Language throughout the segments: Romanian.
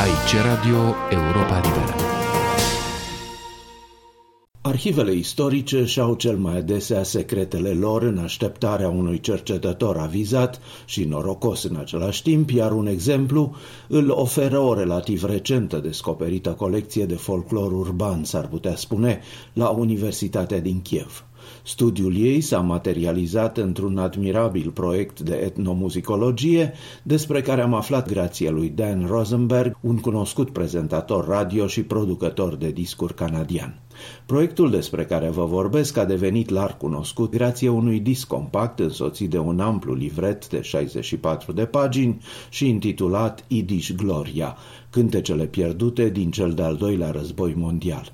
Aici Radio Europa Liberă. Arhivele istorice și-au cel mai adesea secretele lor în așteptarea unui cercetător avizat și norocos în același timp, iar un exemplu îl oferă o relativ recentă descoperită colecție de folclor urban, s-ar putea spune, la Universitatea din Kiev. Studiul ei s-a materializat într-un admirabil proiect de etnomuzicologie despre care am aflat grație lui Dan Rosenberg, un cunoscut prezentator radio și producător de discuri canadian. Proiectul despre care vă vorbesc a devenit larg cunoscut grație unui disc compact însoțit de un amplu livret de 64 de pagini și intitulat Idish Gloria, cântecele pierdute din cel de-al doilea război mondial.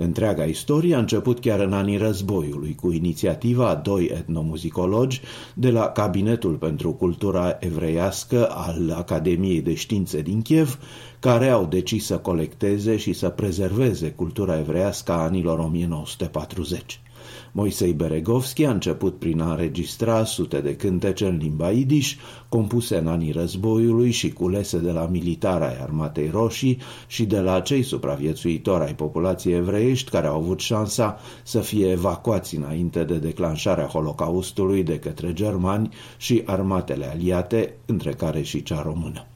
Întreaga istorie a început chiar în anii războiului, cu inițiativa a doi etnomuzicologi de la Cabinetul pentru Cultura Evreiască al Academiei de Științe din Kiev, care au decis să colecteze și să prezerveze cultura evreiască a anilor 1940. Moisei Beregovski a început prin a înregistra sute de cântece în limba idiș, compuse în anii războiului și culese de la militari ai Armatei Roșii și de la cei supraviețuitori ai populației evreiești care au avut șansa să fie evacuați înainte de declanșarea Holocaustului de către germani și armatele aliate, între care și cea română.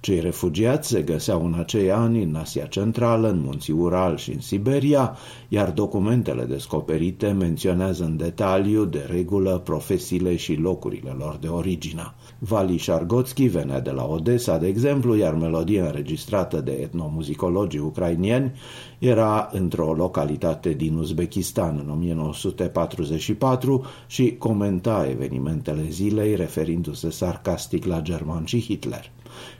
Cei refugiați se găseau în acei ani în Asia Centrală, în munții Ural și în Siberia, iar documentele descoperite menționează în detaliu, de regulă, profesiile și locurile lor de origine. Vali Șargotski venea de la Odessa, de exemplu, iar melodia înregistrată de etnomuzicologii ucrainieni era într-o localitate din Uzbekistan în 1944 și comenta evenimentele zilei referindu-se sarcastic la German și Hitler.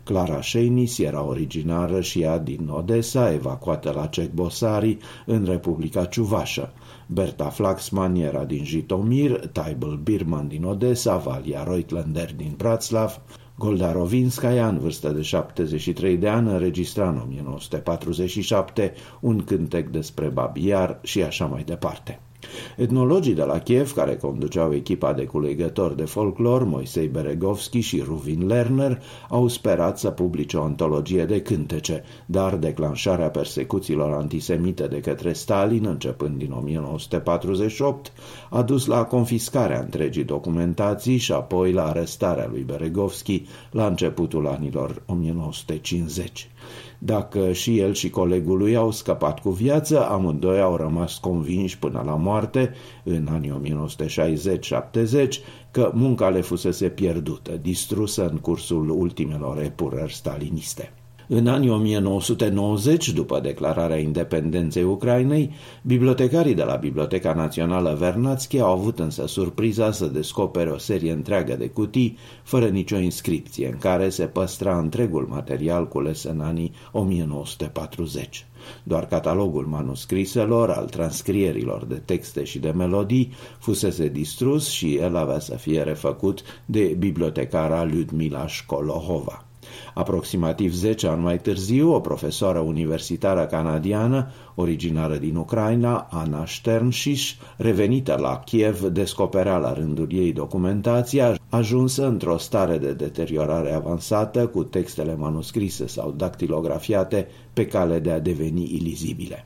Clara Șeinis era originară și ea din Odessa, evacuată la Cecbosari, în Republica Ciuvașă. Berta Flaxman era din Jitomir, Taibel Birman din Odessa, Valia Reutlander din Bratslav, Golda Rovinskaya, în vârstă de 73 de ani, înregistra în 1947 un cântec despre Babiar și așa mai departe. Etnologii de la Kiev, care conduceau echipa de culegători de folclor, Moisei Beregovski și Ruvin Lerner, au sperat să publice o antologie de cântece, dar declanșarea persecuțiilor antisemite de către Stalin, începând din 1948, a dus la confiscarea întregii documentații și apoi la arestarea lui Beregovski la începutul anilor 1950. Dacă și el și colegul lui au scăpat cu viață, amândoi au rămas convinși până la moarte, în anii 1960-70, că munca le fusese pierdută, distrusă în cursul ultimelor epurări staliniste. În anii 1990, după declararea independenței Ucrainei, bibliotecarii de la Biblioteca Națională Vernațchi au avut însă surpriza să descopere o serie întreagă de cutii, fără nicio inscripție, în care se păstra întregul material cules în anii 1940. Doar catalogul manuscriselor, al transcrierilor de texte și de melodii, fusese distrus și el avea să fie refăcut de bibliotecara Ludmila Șkolohova. Aproximativ 10 ani mai târziu, o profesoară universitară canadiană, originară din Ucraina, Ana Sternșiș, revenită la Kiev, descoperea la rândul ei documentația, ajunsă într-o stare de deteriorare avansată, cu textele manuscrise sau dactilografiate pe cale de a deveni ilizibile.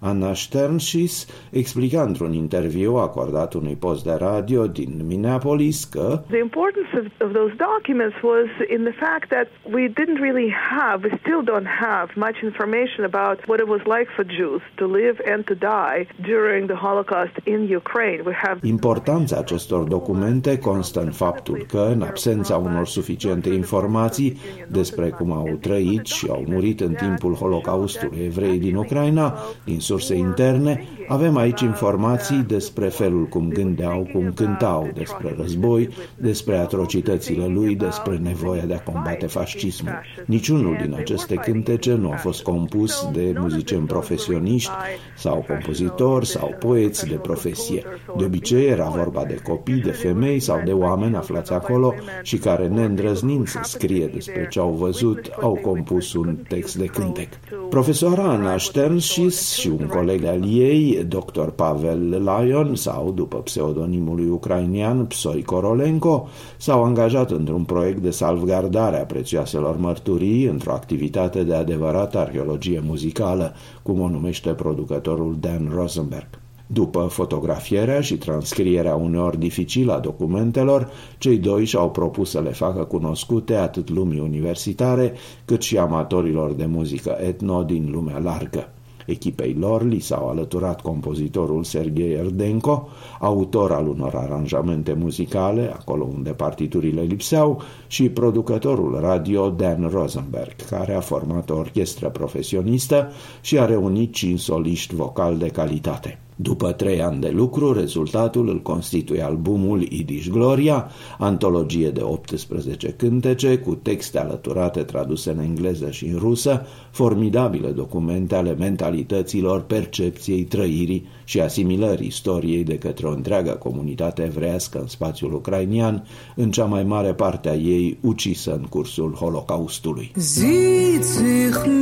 Anna Sternschis explica într-un interviu acordat unui post de radio din Minneapolis că The importance of, of those documents was in the fact that we didn't really have, we still don't have much information about what it was like for Jews to live and to die during the Holocaust in Ukraine. We have Importanța acestor documente constă în faptul că, în absența unor suficiente informații despre cum au trăit și au murit în timpul Holocaustului evrei din Ucraina, din surse interne, avem aici informații despre felul cum gândeau, cum cântau, despre război, despre atrocitățile lui, despre nevoia de a combate fascismul. Niciunul din aceste cântece nu a fost compus de muzicieni profesioniști sau compozitori sau poeți de profesie. De obicei era vorba de copii, de femei sau de oameni aflați acolo și care, neîndrăznind să scrie despre ce au văzut, au compus un text de cântec. Profesoara Ana Sternschis și un coleg al ei lui dr. Pavel Lyon sau, după pseudonimul lui ucrainian, Psoi Korolenko, s-au angajat într-un proiect de salvgardare a prețioaselor mărturii într-o activitate de adevărată arheologie muzicală, cum o numește producătorul Dan Rosenberg. După fotografierea și transcrierea uneori dificilă a documentelor, cei doi și-au propus să le facă cunoscute atât lumii universitare, cât și amatorilor de muzică etno din lumea largă. Echipei lor li s-au alăturat compozitorul Sergei Erdenko, autor al unor aranjamente muzicale, acolo unde partiturile lipseau, și producătorul radio Dan Rosenberg, care a format o orchestră profesionistă și a reunit cinci soliști vocali de calitate. După trei ani de lucru, rezultatul îl constituie albumul Idish Gloria, antologie de 18 cântece cu texte alăturate traduse în engleză și în rusă, formidabile documente ale mentalităților, percepției, trăirii și asimilării istoriei de către o întreagă comunitate evrească în spațiul ucrainian, în cea mai mare parte a ei ucisă în cursul Holocaustului.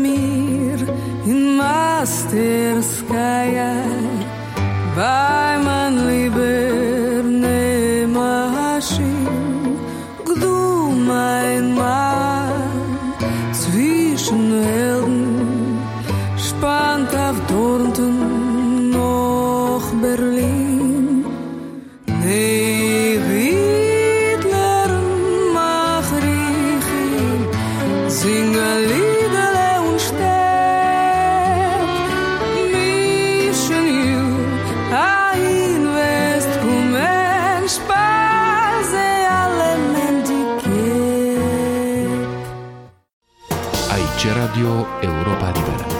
mir in Masterskaya bei man Liebe. Radio Europa Liberă.